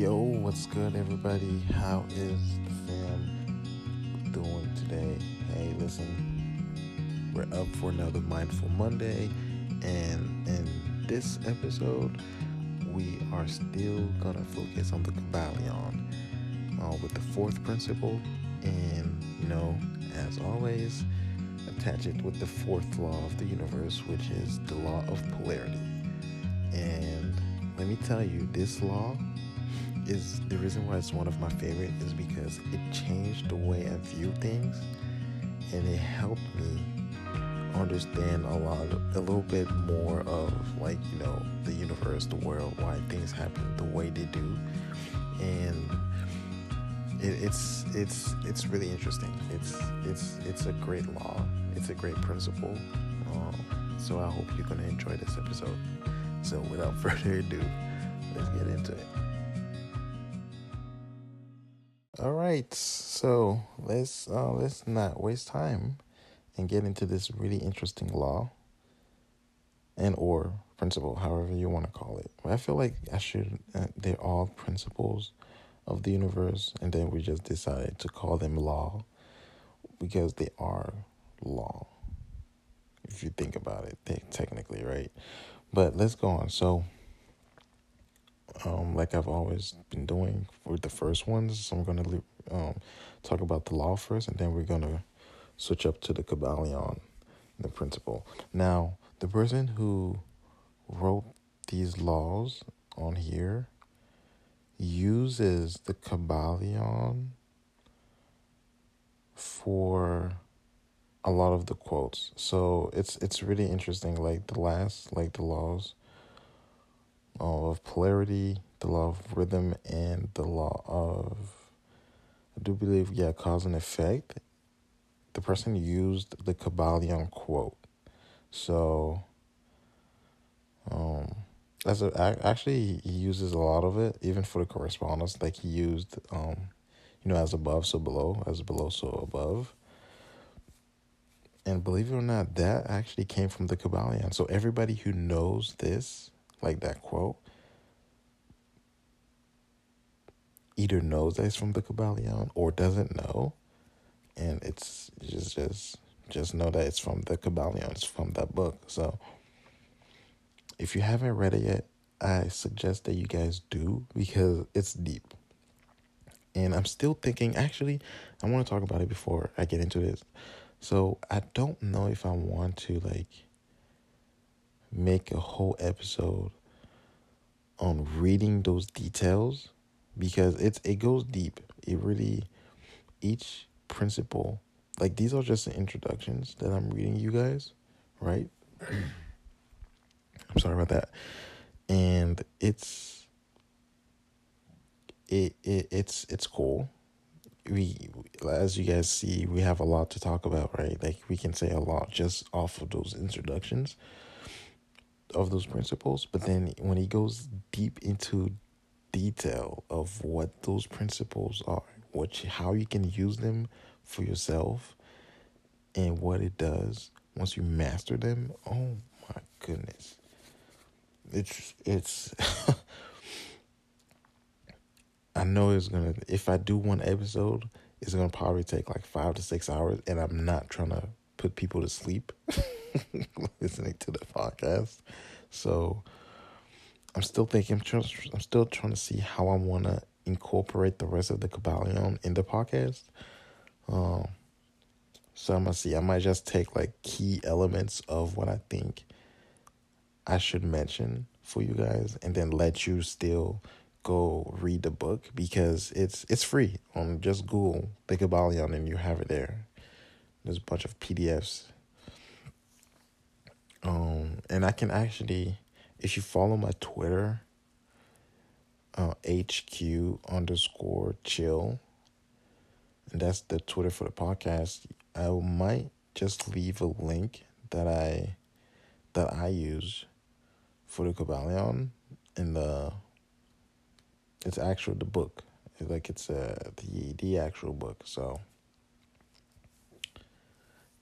Yo, what's good, everybody? How is the fam doing today? Hey, listen, we're up for another Mindful Monday, and in this episode, we are still gonna focus on the Kybalion uh, with the fourth principle, and you know, as always, attach it with the fourth law of the universe, which is the law of polarity. And let me tell you, this law is the reason why it's one of my favorite is because it changed the way I view things and it helped me understand a lot a little bit more of like you know the universe the world why things happen the way they do. And it, it's it's it's really interesting. It's it's it's a great law. It's a great principle. Um, so i hope you're to enjoy this episode. So without further ado let's get into it all right, so let's uh, let's not waste time and get into this really interesting law and or principle, however you want to call it. I feel like I should. Uh, they're all principles of the universe, and then we just decided to call them law because they are law. If you think about it, they technically right. But let's go on. So um, like I've always been doing with the first ones. So I'm going to um, talk about the law first, and then we're going to switch up to the Kybalion, the principle. Now, the person who wrote these laws on here uses the Kybalion for a lot of the quotes. So it's it's really interesting. Like the last, like the laws of polarity, the law of rhythm, and the law of, I do believe, yeah, cause and effect. The person used the Kybalion quote. So, um, as a, actually, he uses a lot of it, even for the correspondence. Like he used, um, you know, as above, so below, as below, so above. And believe it or not, that actually came from the Kybalion. So everybody who knows this like that quote, either knows that it's from the Kybalion or doesn't know, and it's just just just know that it's from the Kybalion. It's from that book. So if you haven't read it yet, I suggest that you guys do because it's deep. And I'm still thinking, actually, I want to talk about it before I get into this. So I don't know if I want to like make a whole episode on reading those details because it's it goes deep. It really each principle like these are just the introductions that I'm reading you guys, right? I'm sorry about that. And it's it, it it's it's cool. We as you guys see, we have a lot to talk about, right? Like we can say a lot just off of those introductions of those principles, but then when he goes deep into detail of what those principles are, what how you can use them for yourself, and what it does once you master them. Oh my goodness, it's it's. I know it's gonna. If I do one episode, it's gonna probably take like five to six hours, and I'm not trying to put people to sleep listening to the podcast. So I'm still thinking. I'm, I'm still trying to see how I want to incorporate the rest of the Kybalion in the podcast. Um, so I'm gonna see. I might just take like key elements of what I think I should mention for you guys, and then let you still go read the book because it's it's free on just Google the Kybalion and you have it there. There's a bunch of PDFs. Um, and I can actually, if you follow my Twitter, uh, HQ underscore chill, and that's the Twitter for the podcast. I might just leave a link that I that I use for the Kybalion in the it's actual the book. like it's uh the the actual book. So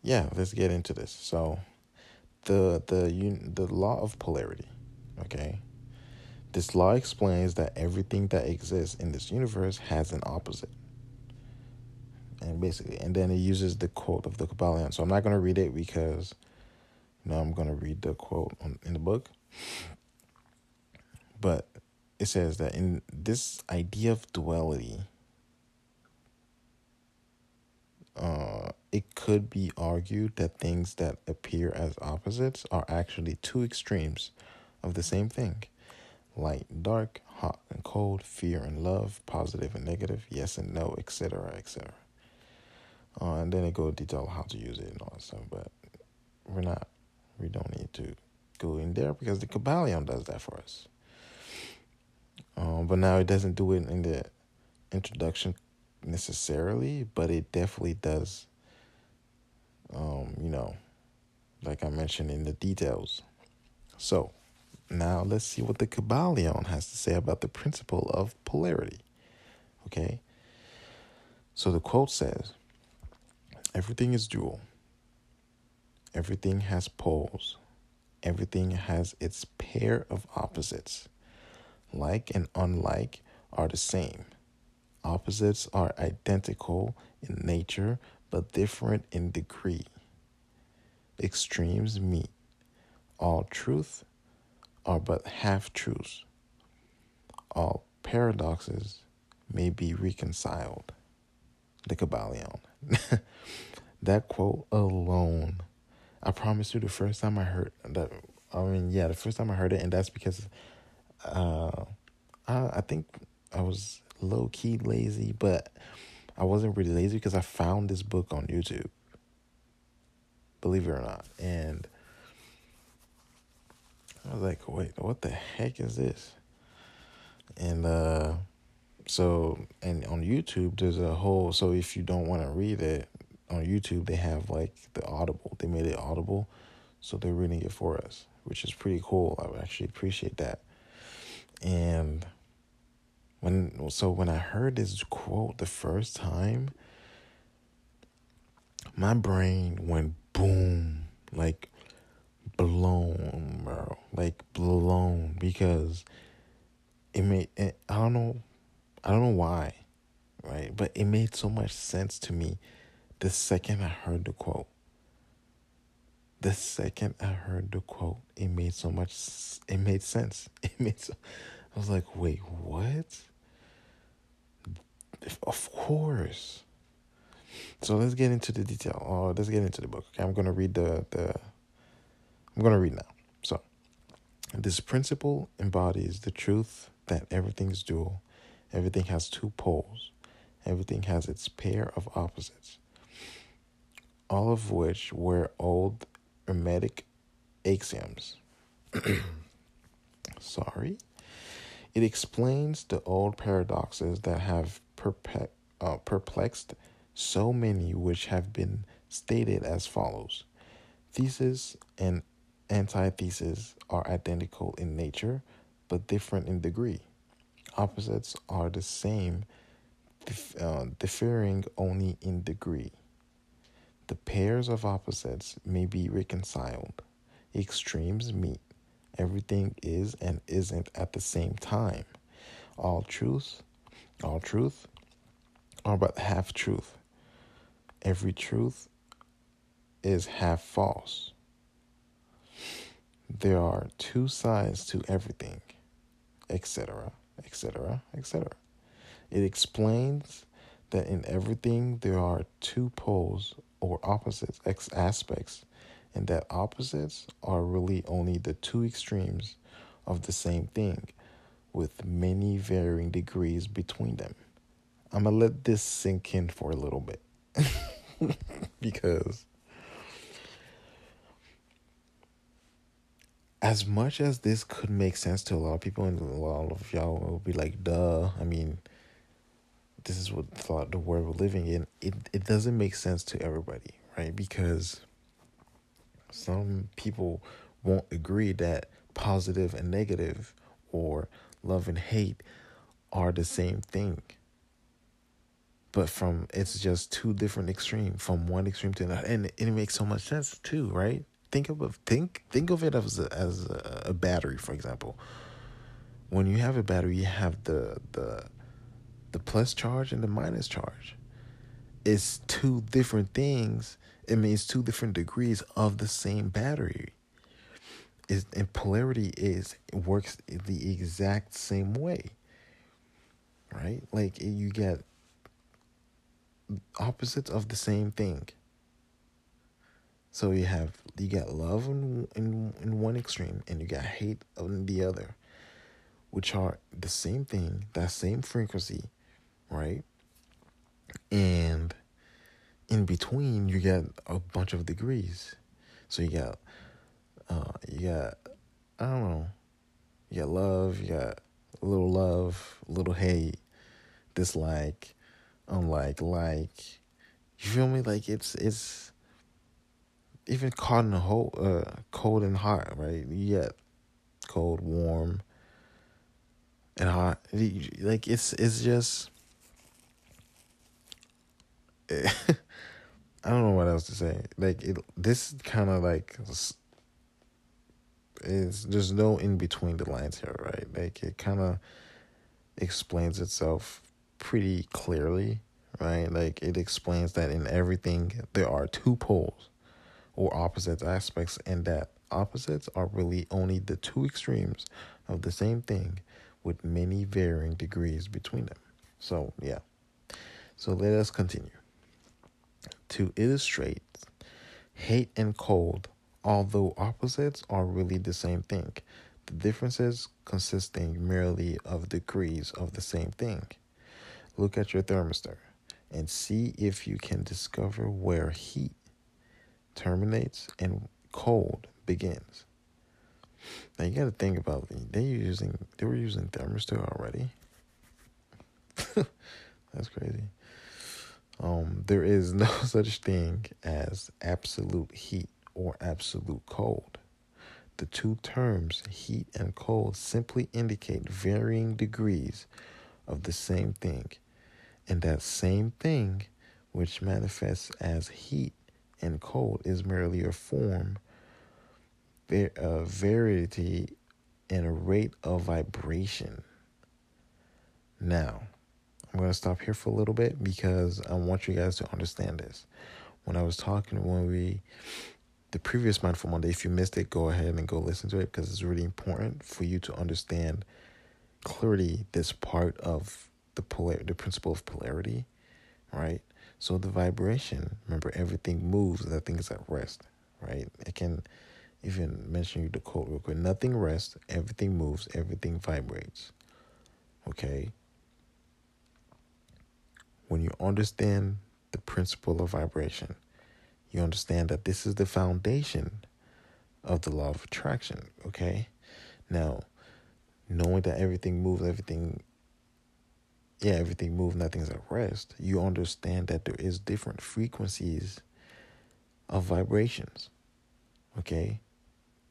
yeah, let's get into this. So, the the the law of polarity, okay? This law explains that everything that exists in this universe has an opposite. And basically, and then it uses the quote of the Kybalion. So I'm not going to read it because, you know, I'm going to read the quote on, in the book. But it says that in this idea of duality, uh, it could be argued that things that appear as opposites are actually two extremes of the same thing light and dark, hot and cold, fear and love, positive and negative, yes and no, etc., etc. Uh, and then it go detail how to use it and all that stuff, but we're not, we don't need to go in there because the Kybalion does that for us. Um, but now it doesn't do it in the introduction necessarily, but it definitely does. Um, you know, like I mentioned in the details. So now let's see what the Kybalion has to say about the principle of polarity. Okay. So the quote says, Everything is dual. Everything has poles. Everything has its pair of opposites. Like and unlike are the same. Opposites are identical in nature but different in degree. Extremes meet. All truth are but half truths. All paradoxes may be reconciled. The Kybalion. that quote alone, I promise you, the first time I heard that, I mean, yeah, the first time I heard it, and that's because uh, I, I think I was low key lazy, but I wasn't really lazy because I found this book on YouTube. Believe it or not. And I was like, wait, what the heck is this? And uh so and on YouTube there's a whole so if you don't want to read it on YouTube they have like the audible. They made it audible. So they're reading it for us, which is pretty cool. I would actually appreciate that. And when so when I heard this quote the first time, my brain went boom, like blown, bro, like blown because it made it, I don't know, I don't know why, right? But it made so much sense to me the second I heard the quote. The second I heard the quote, it made so much. It made sense. It made so. I was like, wait, what? Of course. So let's get into the detail. Oh, let's get into the book. Okay, I'm gonna read the the. I'm gonna read now. So, this principle embodies the truth that everything is dual, everything has two poles, everything has its pair of opposites. All of which were old Hermetic axioms. Sorry. It explains the old paradoxes that have perpe- uh, perplexed so many, which have been stated as follows Thesis and antithesis are identical in nature, but different in degree. Opposites are the same, dif- uh, differing only in degree. The pairs of opposites may be reconciled. Extremes meet. Everything is and isn't at the same time. All truth, all truth are but half truth. Every truth is half false. There are two sides to everything, etc., etc., etc. It explains that in everything there are two poles or opposites, aspects and that opposites are really only the two extremes of the same thing with many varying degrees between them. I'm to let this sink in for a little bit because as much as this could make sense to a lot of people and a lot of y'all will be like duh i mean this is what thought the world we're living in it, it doesn't make sense to everybody right because some people won't agree that positive and negative or love and hate are the same thing. But from it's just two different extremes, from one extreme to another, and, it makes so much sense too, right? Think of think think of it as a, as a, a battery, for example. when you have a battery, you have the the the plus charge and the minus charge. It's two different things. It means two different degrees of the same battery. Is and polarity is it works the exact same way. Right? Like you get opposites of the same thing. So you have you got love in, in in one extreme and you got hate on the other, which are the same thing, that same frequency, right? And in between you get a bunch of degrees. So you got uh you got I don't know. You got love, you got little love, little hate, dislike, unlike, like. You feel me? Like it's it's even caught in a hole, uh, cold and hot, right? You got cold, warm, and hot. Like it's it's just. I don't know what else to say. Like it, this kind of like is there's no in between the lines here, right? Like it kind of explains itself pretty clearly, right? Like it explains that in everything there are two poles or opposite aspects, and that opposites are really only the two extremes of the same thing with many varying degrees between them. So, yeah. So let us continue. To illustrate hate and cold, although opposites are really the same thing, the differences consisting merely of degrees of the same thing. Look at your thermostat and see if you can discover where heat terminates and cold begins. Now you got to think about. They using they were using thermostat already. That's crazy. Um, there is no such thing as absolute heat or absolute cold. The two terms, heat and cold, simply indicate varying degrees of the same thing. And that same thing, which manifests as heat, and cold is merely a form, a variety, and a rate of vibration. Now, I'm going to stop here for a little bit because I want you guys to understand this. When I was talking, when we, the previous Mindful Monday, if you missed it, go ahead and go listen to it because it's really important for you to understand clearly this part of the polar, the principle of polarity, right? So the vibration, remember, everything moves, nothing is at rest, right? I can even mention you the quote real quick. Nothing rests, everything moves, everything vibrates. Okay? When you understand the principle of vibration, you understand that this is the foundation of the law of attraction. Okay? Now, knowing that everything moves, everything yeah, everything moves, nothing's at rest, you understand that there is different frequencies of vibrations. Okay?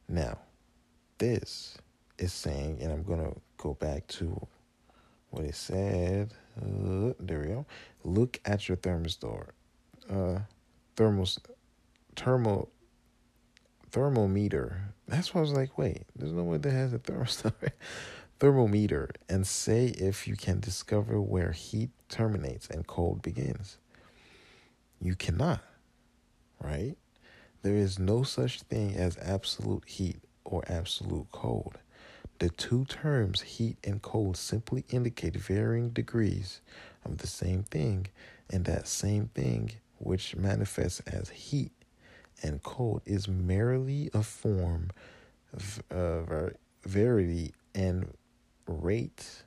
Now, this is saying, and I'm to go back to what it said. Uh, there we go. Look at your thermostat. Uh, thermos, thermal, thermometer. That's why I was like, wait, there's no way that has a thermostat thermometer and say if you can discover where heat terminates and cold begins. You cannot, right? There is no such thing as absolute heat or absolute cold. The two terms, heat and cold, simply indicate varying degrees of the same thing, and that same thing, which manifests as heat and cold, is merely a form of uh, variety and rate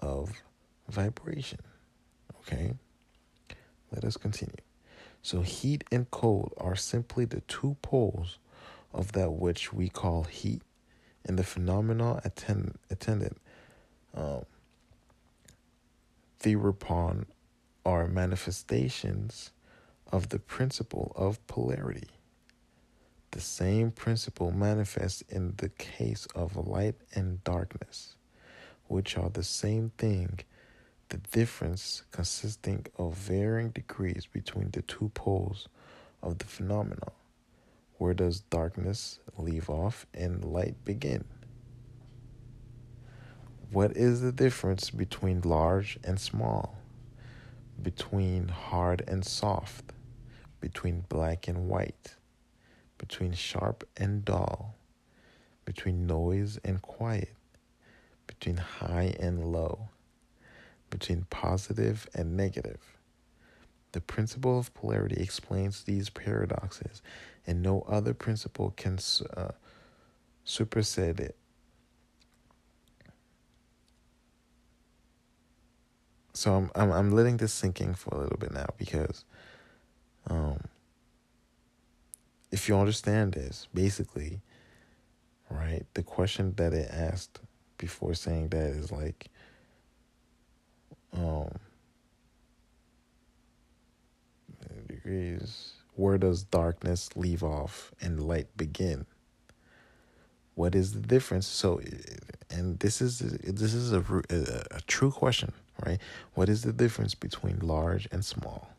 of vibration. Okay, let us continue. So, heat and cold are simply the two poles of that which we call heat, and the phenomena attend, attendant um, thereupon are manifestations of the principle of polarity. The same principle manifests in the case of light and darkness which are the same thing, the difference consisting of varying degrees between the two poles of the phenomenon. Where does darkness leave off and light begin? What is the difference between large and small? Between hard and soft? Between black and white? Between sharp and dull? Between noise and quiet? Between high and low? Between positive and negative? The principle of polarity explains these paradoxes, and no other principle can uh, supersede it. So I'm, I'm I'm letting this sink in for a little bit now because, um, if you understand this, basically, right, the question that it asked before saying that is like, um, degrees. Where does darkness leave off and light begin? What is the difference? So, and this is this is a, a, a true question, right? What is the difference between large and small?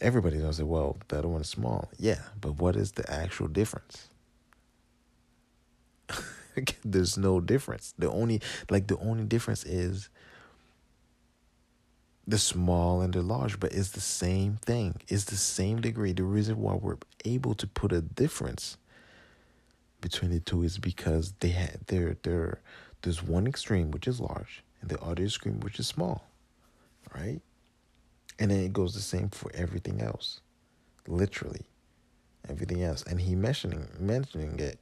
Everybody knows it. Well, the other one is small. Yeah, but what is the actual difference? There's no difference. The only like the only difference is the small and the large, but it's the same thing. It's the same degree. The reason why we're able to put a difference between the two is because they had there there there's one extreme which is large and the other extreme which is small. Right? And then it goes the same for everything else. Literally. Everything else. And he mentioning mentioning it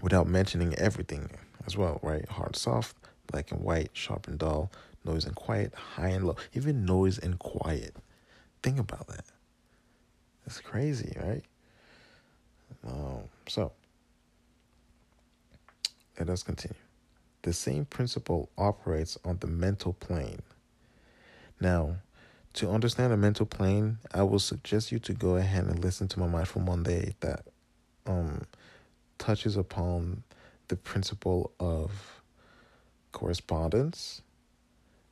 without mentioning everything as well, right? Hard soft, black and white, sharp and dull, noise and quiet, high and low, even noise and quiet. Think about that. That's crazy, right? Um, so, let us continue. The same principle operates on the mental plane. Now, to understand the mental plane, I will suggest you to go ahead and listen to my Mindful Monday that um, touches upon the principle of correspondence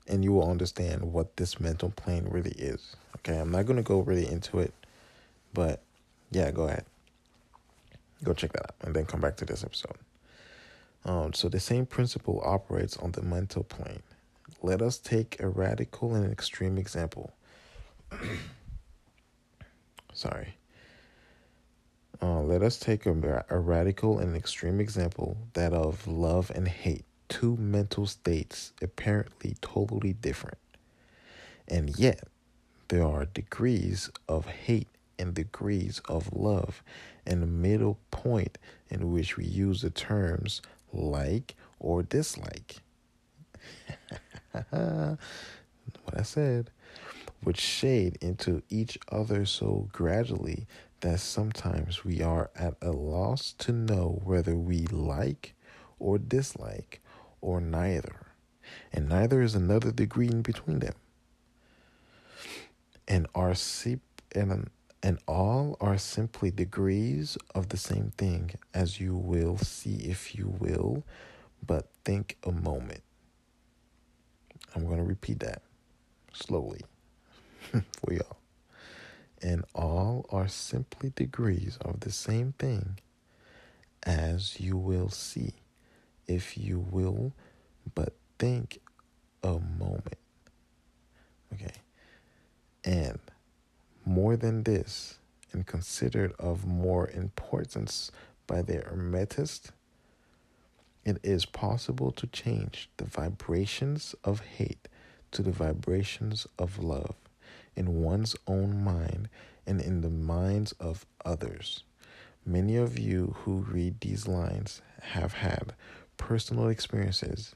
and you will understand what this mental plane really is. Okay, I'm not going to go really into it, but yeah, go ahead. Go check that out and then come back to this episode. Um, so, the same principle operates on the mental plane. Let us take a radical and extreme example. Sorry. Uh, let us take a, a radical and extreme example that of love and hate two mental states apparently totally different. And yet, there are degrees of hate and degrees of love, and a middle point in which we use the terms like or dislike. what I said, which shade into each other so gradually that sometimes we are at a loss to know whether we like or dislike or neither. And neither is another degree in between them. And are and and all are simply degrees of the same thing, as you will see if you will, but think a moment. I'm going to repeat that slowly for y'all. And all are simply degrees of the same thing, as you will see if you will, but think a moment. Okay. And more than this, and considered of more importance by the Hermetist, it is possible to change the vibrations of hate to the vibrations of love in one's own mind and in the minds of others. Many of you who read these lines have had personal experiences.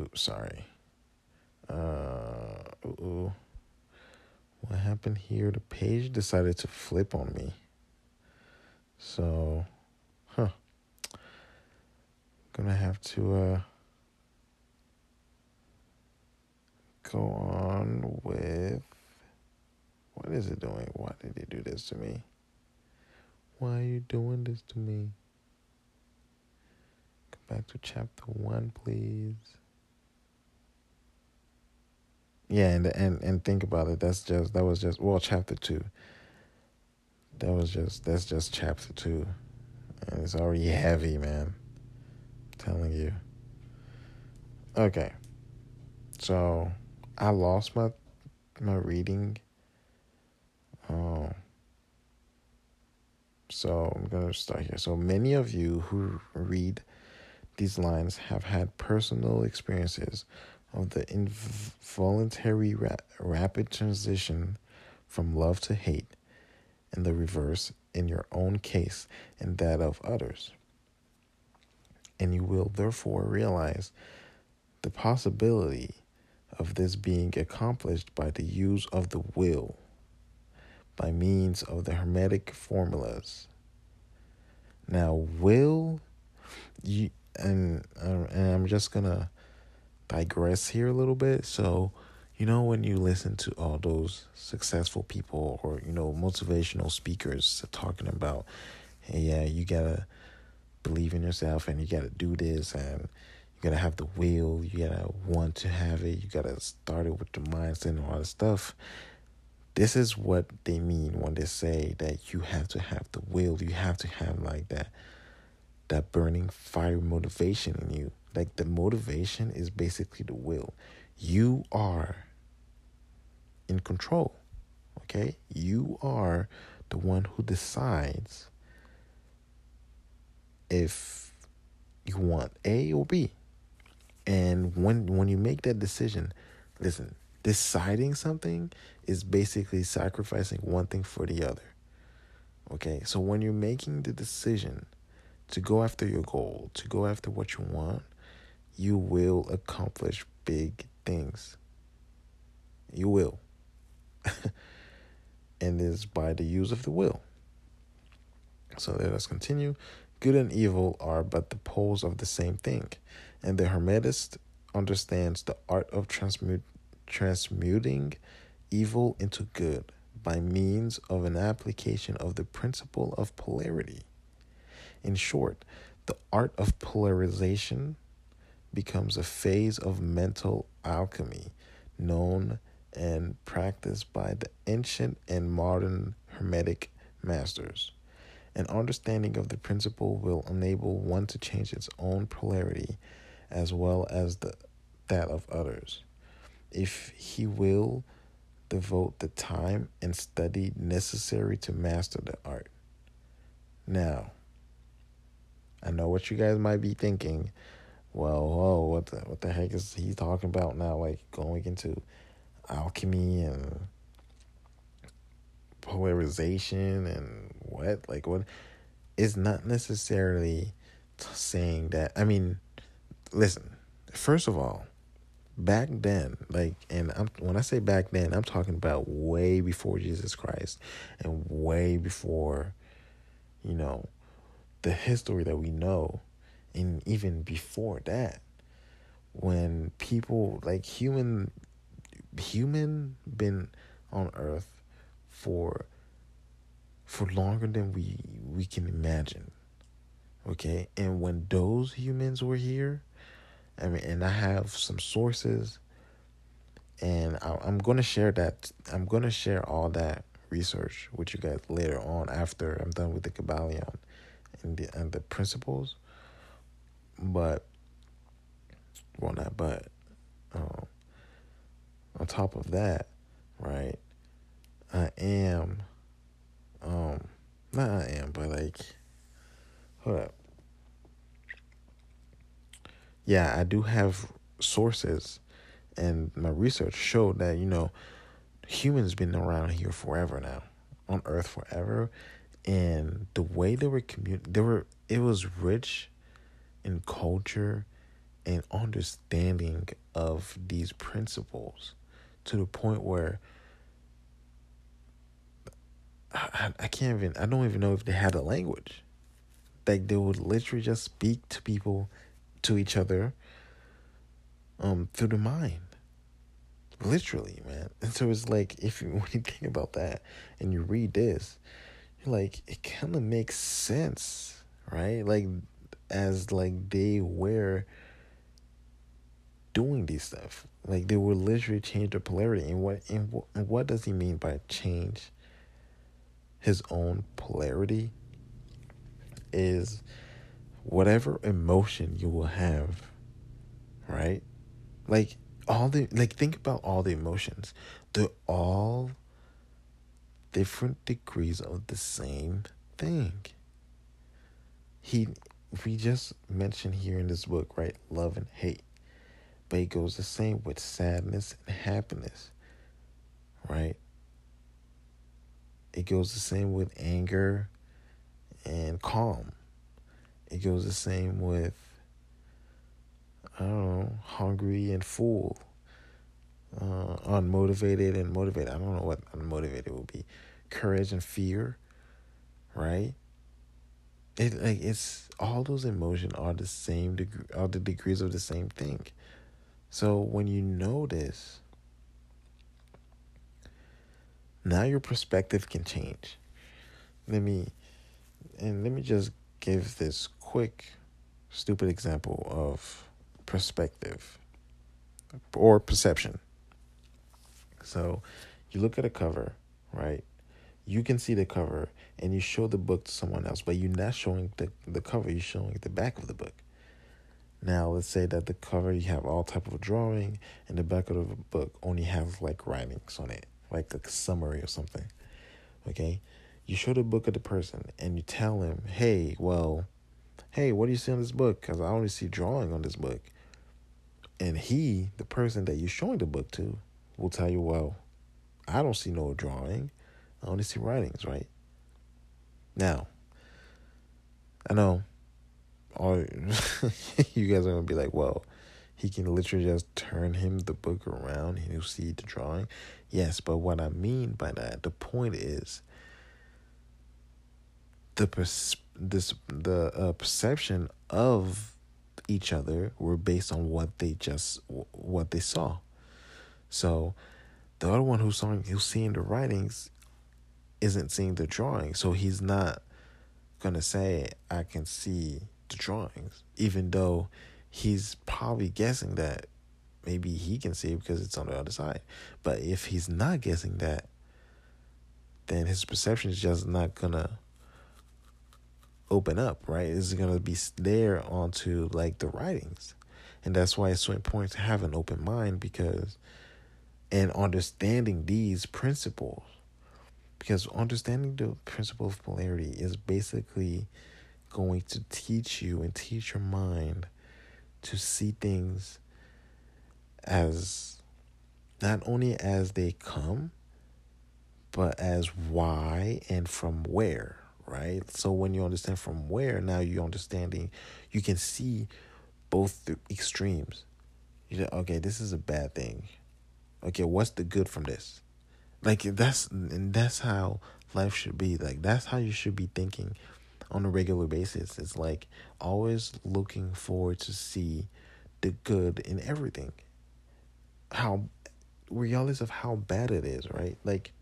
Oops, sorry. Uh, ooh, what happened here? The page decided to flip on me. So, huh. Gonna have to uh go on with what is it doing? Why did you do this to me? Why are you doing this to me? Back to chapter one, please. Yeah, and and and think about it. That's just that was just well, chapter two. That was just that's just chapter two, And it's already heavy, man. I'm telling you. Okay. So I lost my my reading. Oh. So I'm gonna start here. So many of you who read these lines have had personal experiences of the involuntary ra- rapid transition from love to hate, and the reverse in your own case and that of others. And you will therefore realize the possibility of this being accomplished by the use of the will by means of the hermetic formulas. Now, will you and uh, and I'm just gonna digress here a little bit. So, you know, when you listen to all those successful people or you know motivational speakers talking about, hey, yeah, you gotta believe in yourself and you gotta do this and you gotta have the will, you gotta want to have it, you gotta start it with the mindset and all that stuff. This is what they mean when they say that you have to have the will, you have to have like that that burning fire motivation in you. Like the motivation is basically the will. You are in control. Okay? You are the one who decides if you want A or B. And when when you make that decision, listen, deciding something is basically sacrificing one thing for the other. Okay? So when you're making the decision to go after your goal, to go after what you want, you will accomplish big things. You will. and is by the use of the will. So let us continue. Good and evil are but the poles of the same thing, and the Hermetist understands the art of transmute, transmuting evil into good by means of an application of the principle of polarity. In short, the art of polarization becomes a phase of mental alchemy known and practiced by the ancient and modern Hermetic masters. An understanding of the principle will enable one to change its own polarity as well as the, that of others. If he will devote the time and study necessary to master the art. Now, I know what you guys might be thinking. Well, whoa, what the what the heck is he talking about now? Like going into alchemy and polarization and what? Like what? It's not necessarily saying that. I mean, listen. First of all, back then, like, and I'm when I say back then, I'm talking about way before Jesus Christ and way before, you know, the history that we know, and even before that, when people like human, human been on Earth for for longer than we we can imagine. Okay, and when those humans were here, I mean, and I have some sources, and I, I'm gonna share that. I'm gonna share all that research with you guys later on after I'm done with the Kybalion and the and the principles, but well not but um, on top of that, right? I am um not I am, but like hold up. Yeah, I do have sources and my research showed that, you know, humans been around here forever now. On earth forever and the way they were commun they were it was rich in culture and understanding of these principles to the point where I, I can't even I don't even know if they had a language. Like they would literally just speak to people to each other um through the mind. Literally, man. And so it's like if you when you think about that and you read this, like it kind of makes sense, right? Like as like they were doing these stuff, like they would literally change the polarity. And what and what, and what does he mean by change his own polarity? is whatever emotion you will have, right? Like all the like think about all the emotions. They're all different degrees of the same thing. He we just mentioned here in this book, right? Love and hate. But it goes the same with sadness and happiness. Right? It goes the same with anger and calm. It goes the same with I don't know, hungry and full. Uh, unmotivated and motivated. I don't know what unmotivated will be. Courage and fear, right? It like it's all those emotions are the same degree, are the degrees of the same thing. So when you notice, now your perspective can change. Let me and let me just give this quick stupid example of perspective or perception. So you look at a cover, right? You can see the cover and you show the book to someone else, but you're not showing the, the cover, you're showing the back of the book. Now let's say that the cover you have all type of drawing and the back of the book only has like writings on it, like a summary or something. Okay? You show the book of the person and you tell him, hey, well, hey, what do you see on this book? Because I only see drawing on this book. And he, the person that you're showing the book to, will tell you, well, I don't see no drawing. I only see writings, right? Now, I know all you guys are gonna be like, well, he can literally just turn him the book around and he'll see the drawing. Yes, but what I mean by that, the point is the pers- this the uh, perception of each other were based on what they just what they saw. So the other one who's seeing who's seeing the writings isn't seeing the drawing, so he's not gonna say I can see the drawings, even though he's probably guessing that maybe he can see it because it's on the other side. But if he's not guessing that, then his perception is just not gonna open up, right? It's gonna be there onto like the writings. And that's why it's so important to have an open mind because and understanding these principles. Because understanding the principle of polarity is basically going to teach you and teach your mind to see things as not only as they come, but as why and from where, right? So when you understand from where, now you're understanding, you can see both the extremes. You know, okay, this is a bad thing okay, what's the good from this? Like that's and that's how life should be. Like that's how you should be thinking on a regular basis. It's like always looking forward to see the good in everything. How regardless of how bad it is, right? Like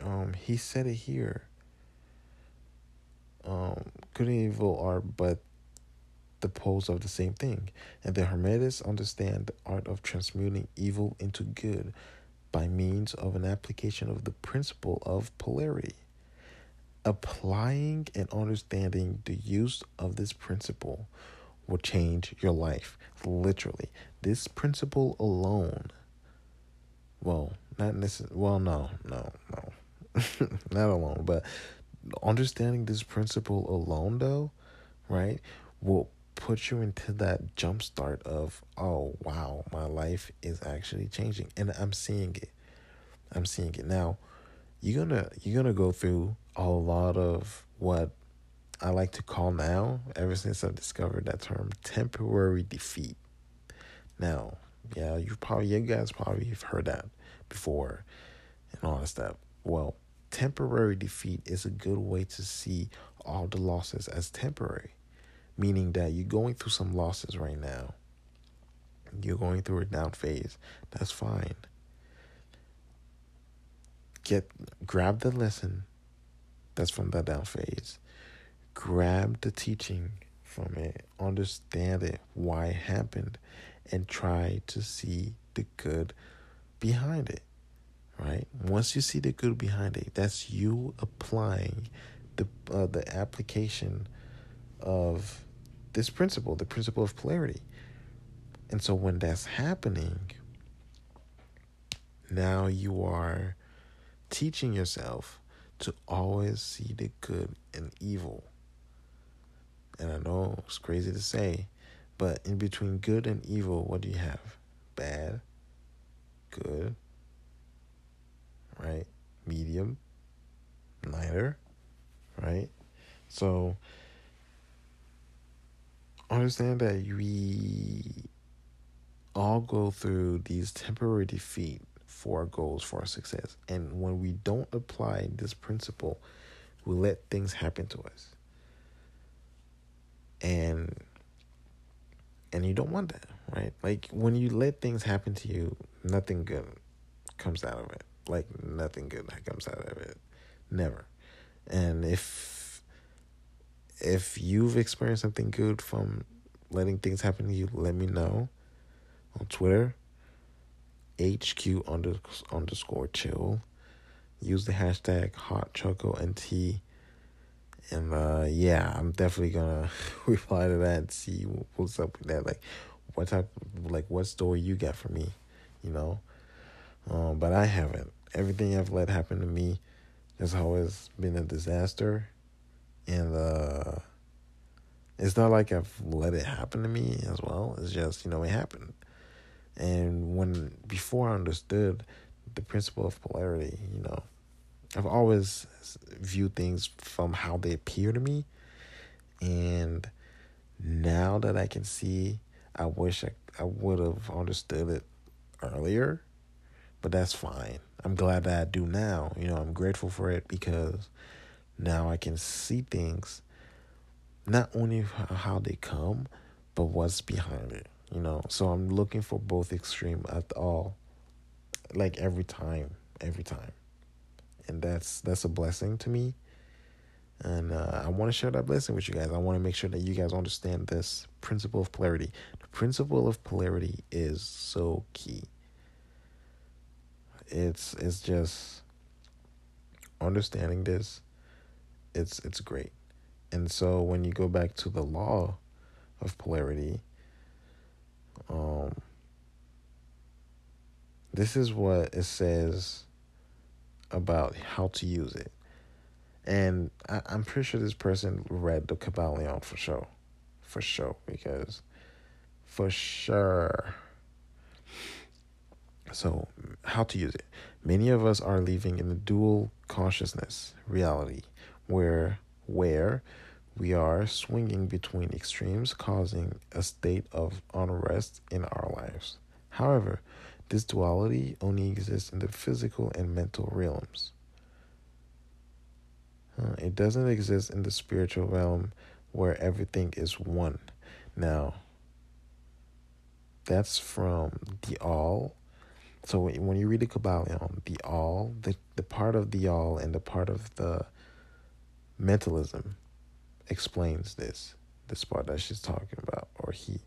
um he said it here. Um good and evil are but the poles of the same thing, and the Hermetists understand the art of transmuting evil into good by means of an application of the principle of polarity. Applying and understanding the use of this principle will change your life. Literally, this principle alone. Well, not necessarily. Well, no, no, no, not alone. But understanding this principle alone, though, right, will put you into that jump start of oh wow my life is actually changing and i'm seeing it. I'm seeing it. Now you're gonna you're gonna go through a lot of what i like to call now ever since I've discovered that term temporary defeat. Now yeah you probably you guys probably have heard that before and all that stuff. Well temporary defeat is a good way to see all the losses as temporary meaning that you're going through some losses right now. You're going through a down phase. That's fine. Get grab the lesson that's from that down phase. Grab the teaching from it. Understand it, why it happened, and try to see the good behind it. Right? Once you see the good behind it, that's you applying the uh, the application of this principle, the principle of polarity. And so when that's happening, now you are teaching yourself to always see the good and evil. And I know it's crazy to say, but in between good and evil, what do you have? Bad, good, right? Medium, neither, right? So understand that we all go through these temporary defeat for our goals, for our success. And when we don't apply this principle, we let things happen to us. And and you don't want that, right? Like when you let things happen to you, nothing good comes out of it. Like nothing good comes out of it. Never. And if if you've experienced something good from letting things happen to you, let me know on Twitter. HQ underscore chill. Use the hashtag hot choco and tea. And uh, yeah, I'm definitely gonna reply to that and see what's up with that. Like, what type, like, what story you got for me, you know? Um, but I haven't. Everything I've let happen to me has always been a disaster, and uh, it's not like I've let it happen to me as well. It's just you know it happened, and when before I understood the principle of polarity, you know, I've always viewed things from how they appear to me. And now that I can see, I wish I, I would have understood it earlier, but that's fine. I'm glad that I do now. You know, I'm grateful for it because now I can see things not only how they come, but what's behind it you know? So i'm looking for both extreme at all like every time every time. And that's that's a blessing to me. And uh, i want to share that blessing with you guys. I want to make sure that you guys understand this principle of polarity. The principle of polarity is so key. It's it's just understanding this it's it's great and so when you go back to the law of polarity um, this is what it says about how to use it. And I, am pretty sure this person read the Kybalion for sure. For sure. Because for sure. So, how to use it. Many of us are living in a dual consciousness reality where where we are swinging between extremes, causing a state of unrest in our lives. However, this duality only exists in the physical and mental realms. It doesn't exist in the spiritual realm where everything is one. Now, that's from the all. So when you read the Kybalion, the all, the, the part of the all and the part of the mentalism explains this, this part that she's talking about, or he.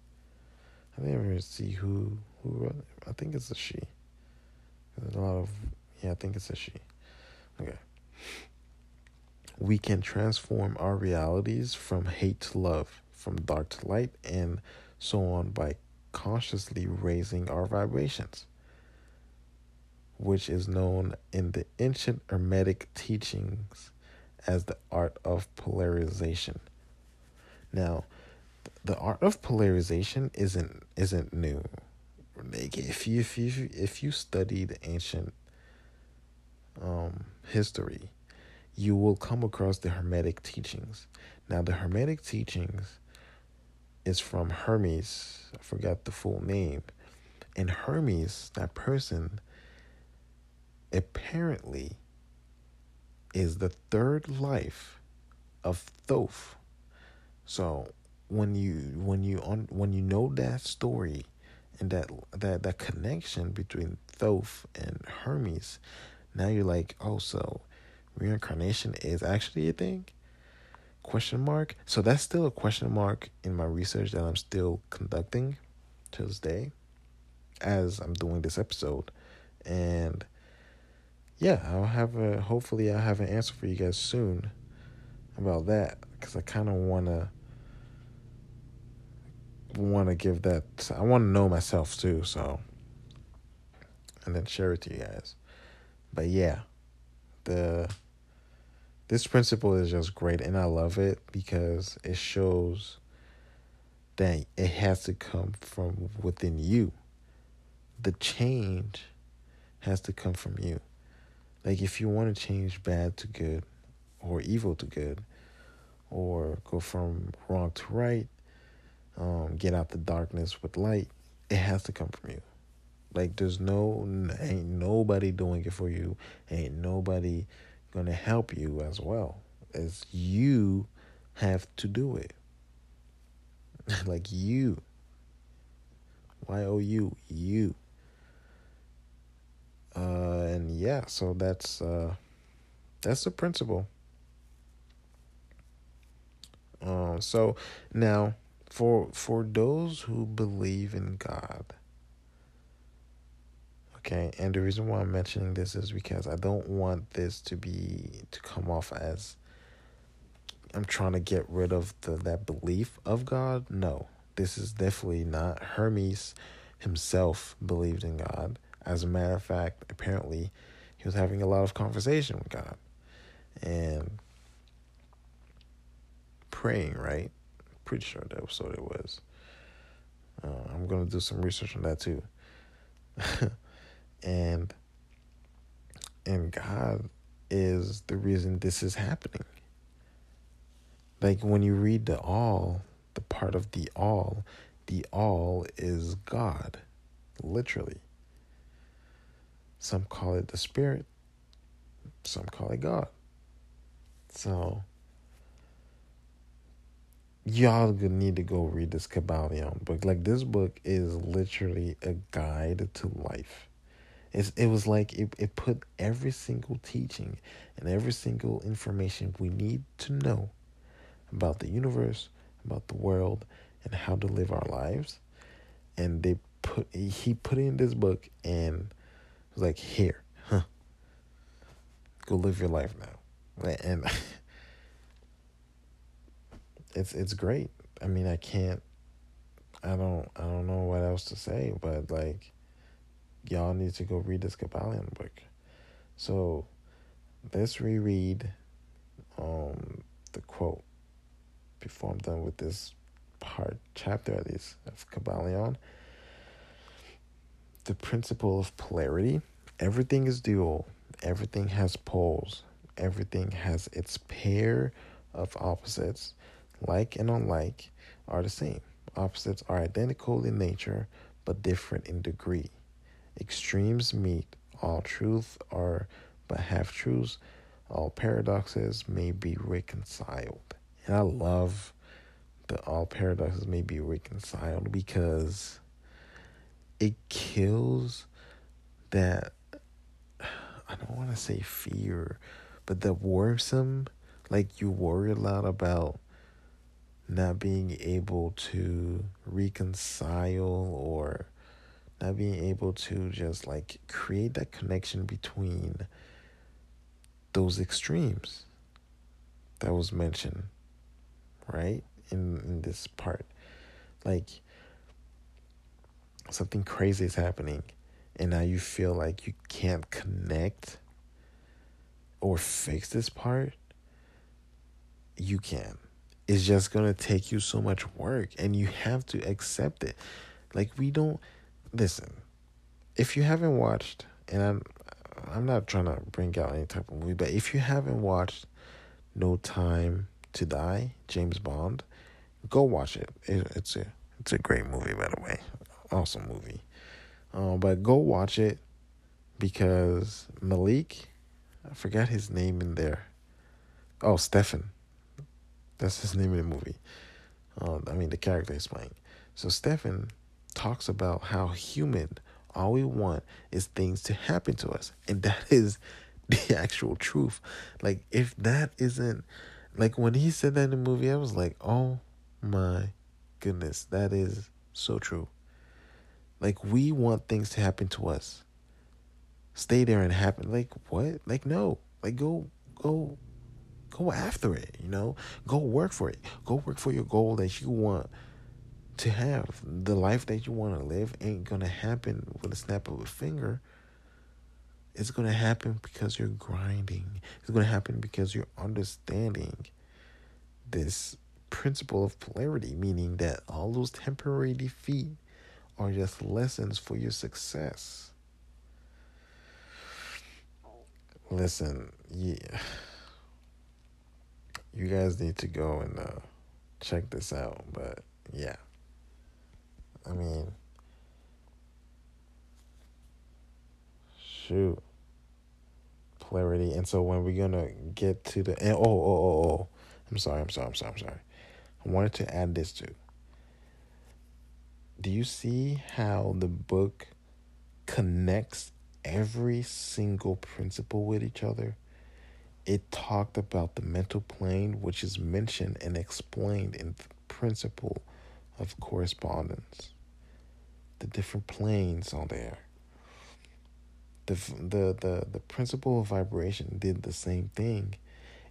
I didn't even see who who wrote it. I think it's a she. There's a lot of yeah, I think it's a she. Okay. We can transform our realities from hate to love, from dark to light, and so on by consciously raising our vibrations, which is known in the ancient Hermetic teachings as the art of polarization. Now, the art of polarization isn't isn't new. Like if you if you if you study the ancient um, history, you will come across the Hermetic teachings. Now, the Hermetic teachings is from Hermes. I forgot the full name. And Hermes, that person, apparently is the third life of Thoth. So when you when you on when you know that story and that that that connection between Thoth and Hermes, now you're like, oh, so reincarnation is actually a thing? Question mark. So that's still a question mark in my research that I'm still conducting to this day, as I'm doing this episode, and yeah, I'll have a hopefully I'll have an answer for you guys soon. about that because I kind of want to want to give that I want to know myself too so and then share it to you guys but yeah the this principle is just great and I love it because it shows that it has to come from within you the change has to come from you like if you want to change bad to good or evil to good or go from wrong to right um, get out the darkness with light, it has to come from you. Like there's no ain't nobody doing it for you. Ain't nobody gonna help you as well as you have to do it. like you. Y O U you. Uh, and yeah, so that's uh, that's the principle. Um, so now for for those who believe in God. Okay, and the reason why I'm mentioning this is because I don't want this to be to come off as I'm trying to get rid of the that belief of God. No, this is definitely not. Hermes himself believed in God. As a matter of fact, apparently he was having a lot of conversation with God and praying, right? pretty sure that was what it was. Uh, I'm gonna do some research on that too. and and God is the reason this is happening. Like when you read the all, the part of the all, the all is God, literally. Some call it the Spirit, some call it God. So y'all gonna need to go read this Kybalion book. Like this book is literally a guide to life. It's, it was like it, it put every single teaching and every single information we need to know about the universe, about the world, and how to live our lives. And they put he put in this book and like, here, huh? Go live your life now. And it's it's great. I mean, I can't. I don't. I don't know what else to say, but like, y'all need to go read this Kybalion book. So, let's reread, um, the quote before I'm done with this part chapter at least of Kybalion. The principle of polarity. Everything is dual. Everything has poles. Everything has its pair of opposites like and unlike are the same. Opposites are identical in nature but different in degree. Extremes meet. All truths are but half truths. All paradoxes may be reconciled. And I love the all paradoxes may be reconciled because it kills that I don't want to say fear, but the worrisome, like you worry a lot about not being able to reconcile or not being able to just like create that connection between those extremes that was mentioned right in in this part. Like something crazy is happening and now you feel like you can't connect or fix this part you can it's just going to take you so much work and you have to accept it. Like we don't listen. If you haven't watched and I'm I'm not trying to bring out any type of movie, but if you haven't watched No Time to Die, James Bond, go watch it. it it's a it's a great movie by the way. Awesome movie. Um, but go watch it because Malek, I forgot his name in there. Oh, Stefan. That's his name in the movie. Uh, I mean, the character is playing. So Stefan talks about how human, all we want is things to happen to us. And that is the actual truth. Like, if that isn't, like, when he said that in the movie, I was like, oh my goodness, that is so true. Like, we want things to happen to us. Stay there and happen. Like, what? Like, no. Like, go, go go after it, you know? Go work for it. Go work for your goal that you want to have. The life that you want to live ain't going to happen with a snap of a finger. It's going to happen because you're grinding. It's going to happen because you're understanding this principle of polarity, meaning that all those temporary defeat are just lessons for your success. Listen, yeah. You guys need to go and uh, check this out, but yeah. I mean, shoot. Polarity. And so when we're going to get to the. And, oh, oh, oh, oh. I'm sorry, I'm sorry, I'm sorry, I'm sorry. I wanted to add this too. Do you see how the book connects every single principle with each other? It talked about the mental plane, which is mentioned and explained in the principle of correspondence. The different planes are there. The, the, the, the principle of vibration did the same thing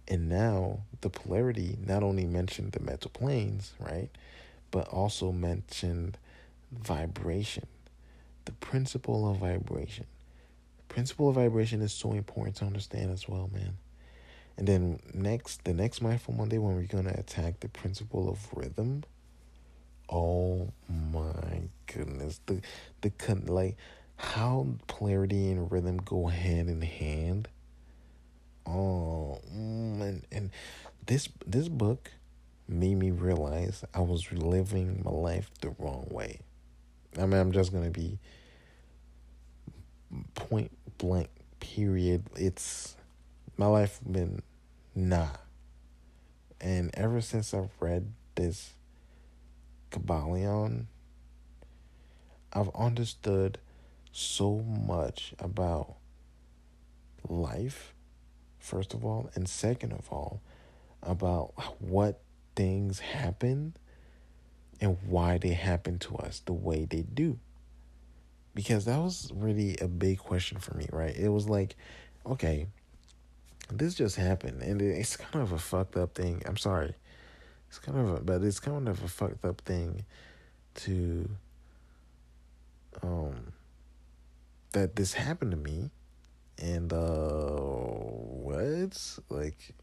and now the polarity not only mentioned the mental planes, right, but also mentioned vibration, the principle of vibration. The principle of vibration is so important to understand as well, man. And then next, the next Mindful Monday, when we're gonna attack the principle of rhythm. Oh my goodness, the the like how polarity and rhythm go hand in hand Oh, and and this this book made me realize I was living my life the wrong way. I mean, I'm just gonna be point blank. Period. It's my life been nah. And ever since I've read this Kybalion, I've understood so much about life first of all, and second of all, about what things happen and why they happen to us the way they do. Because that was really a big question for me, right? It was like, okay, this just happened, and it's kind of a fucked up thing. I'm sorry. It's kind of a, but it's kind of a fucked up thing to, um, that this happened to me and uh what? Like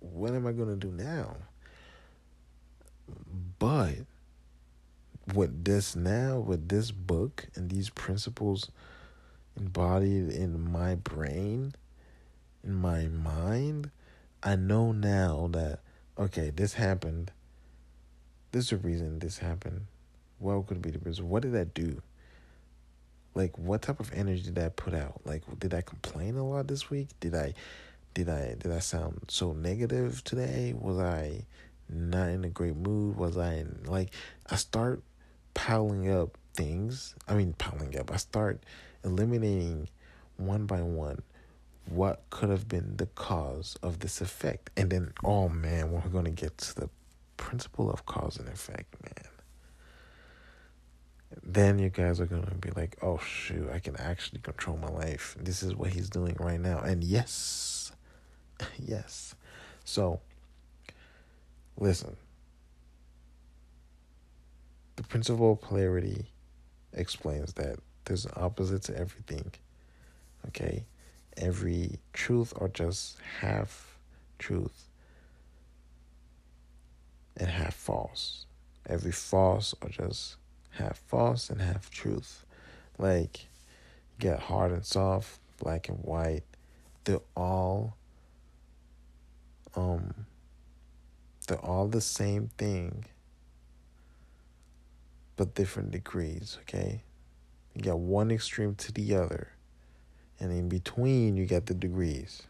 what am I gonna do now? But with this now, with this book and these principles embodied in my brain, in my mind, I know now that okay, this happened. This is the reason this happened. What could be the reason? What did that do? like what type of energy did I put out? Like did I complain a lot this week? Did I did I did I sound so negative today? Was I not in a great mood? Was I in like I start piling up things. I mean piling up. I start eliminating one by one what could have been the cause of this effect. And then oh man, we're gonna get to the principle of cause and effect, man then you guys are gonna be like, oh shoot, I can actually control my life. This is what he's doing right now. And yes, yes. So, listen. Principle of polarity explains that there's an opposite to everything. Okay? Every truth or just half truth and half false. Every false or just half false and half truth. Like, you hard and soft, black and white. They're all, um, they're all the same thing, but different degrees. Okay, you got one extreme to the other, and in between you got the degrees.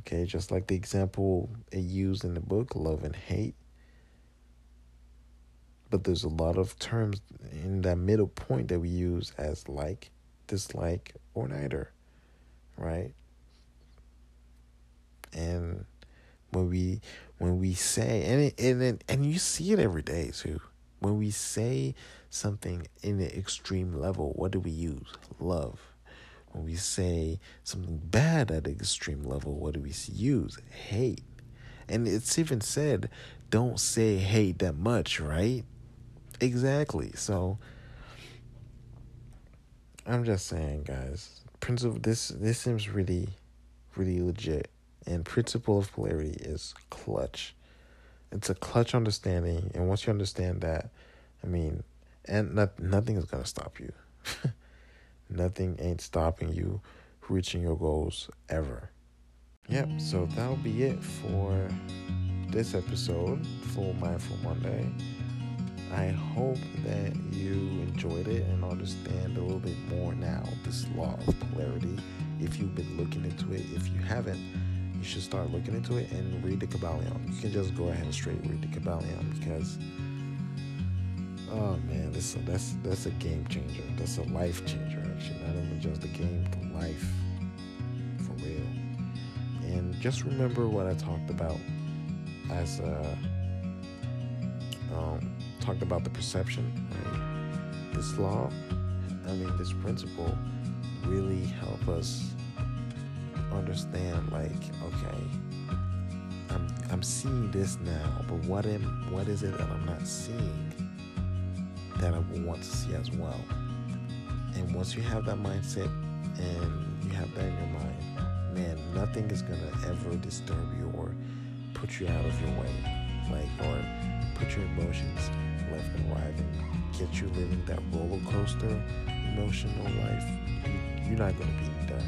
Okay, just like the example it used in the book, love and hate but there's a lot of terms in that middle point that we use as like, dislike, or neither, right? And when we when we say and it, and it, and you see it every day too. When we say something in the extreme level, what do we use? Love. When we say something bad at an extreme level, what do we use? Hate. And it's even said, don't say hate that much, right? Exactly. So I'm just saying, guys. Principle. This this seems really, really legit. And principle of polarity is clutch. It's a clutch understanding, and once you understand that, I mean, and not, nothing is gonna stop you. nothing ain't stopping you reaching your goals ever. Yep. So that'll be it for this episode, for Mindful Monday. I hope that you enjoyed it and understand a little bit more now this law of polarity. If you've been looking into it, if you haven't, you should start looking into it and read the Kybalion. You can just go ahead and straight read the Kybalion because, oh man, this that's that's a game changer. That's a life changer. Actually, not even just a game, but life for real. And just remember what I talked about as a um, talked about the perception, right? This law, I mean, this principle really help us understand like, okay, I'm I'm seeing this now, but what am what is it that I'm not seeing that I want to see as well? And once you have that mindset and you have that in your mind, man, nothing is gonna ever disturb you or put you out of your way. Like or put your emotions left and right and get you living that roller coaster emotional life, you, you're not going to be there.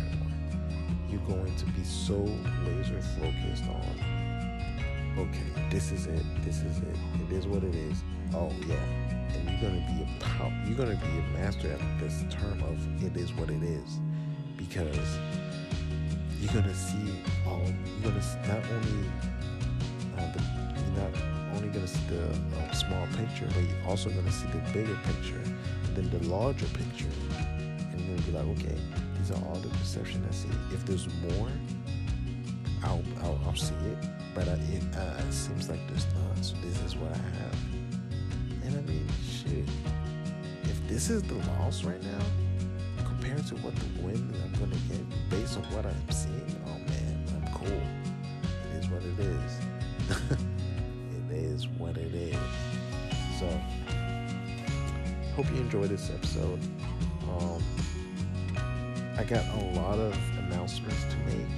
You're going to be so laser focused on, okay, this is it, this is it, it is what it is. Oh yeah, and you're going to be a you're going to be a master at this term of it is what it is, because you're going to see all, you're going to not only uh, the, you're not only going to see the uh, small picture, but you're also going to see the bigger picture, and then the larger picture. Be like, okay, these are all the perception I see. If there's more, I'll, I'll, I'll see it. But uh, it, uh, seems like there's not. So this is what I have. And I mean, shit. If this is the loss right now, compared to what the win I'm to get based on what I'm seeing, oh man, I'm cool. It is what it is. it is is what it is. So, hope you enjoyed this episode. Um, I got a lot of announcements to make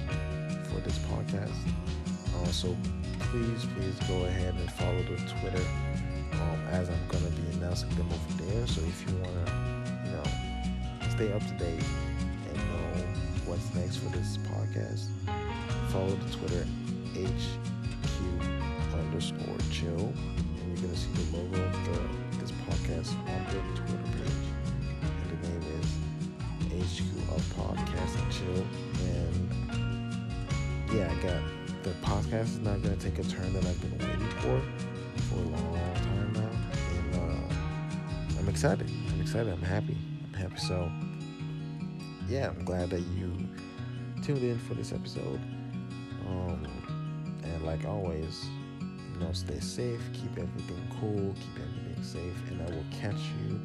for this podcast. Uh, so please, please go ahead and follow the Twitter um, as I'm going to be announcing them over there. So if you want to, you know, stay up to date and know what's next for this podcast, follow the Twitter HQ underscore chill. And you're going to see the logo of the, this podcast on the Twitter Podcast and Chill. And yeah, I got the podcast is not going to take a turn that I've been waiting for for a long time now. And uh, I'm excited. I'm excited. I'm happy. I'm happy. So yeah, I'm glad that you tuned in for this episode. Um, and like always, you know, stay safe, keep everything cool, keep everything safe, and I will catch you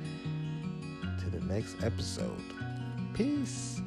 to the next episode. Peace.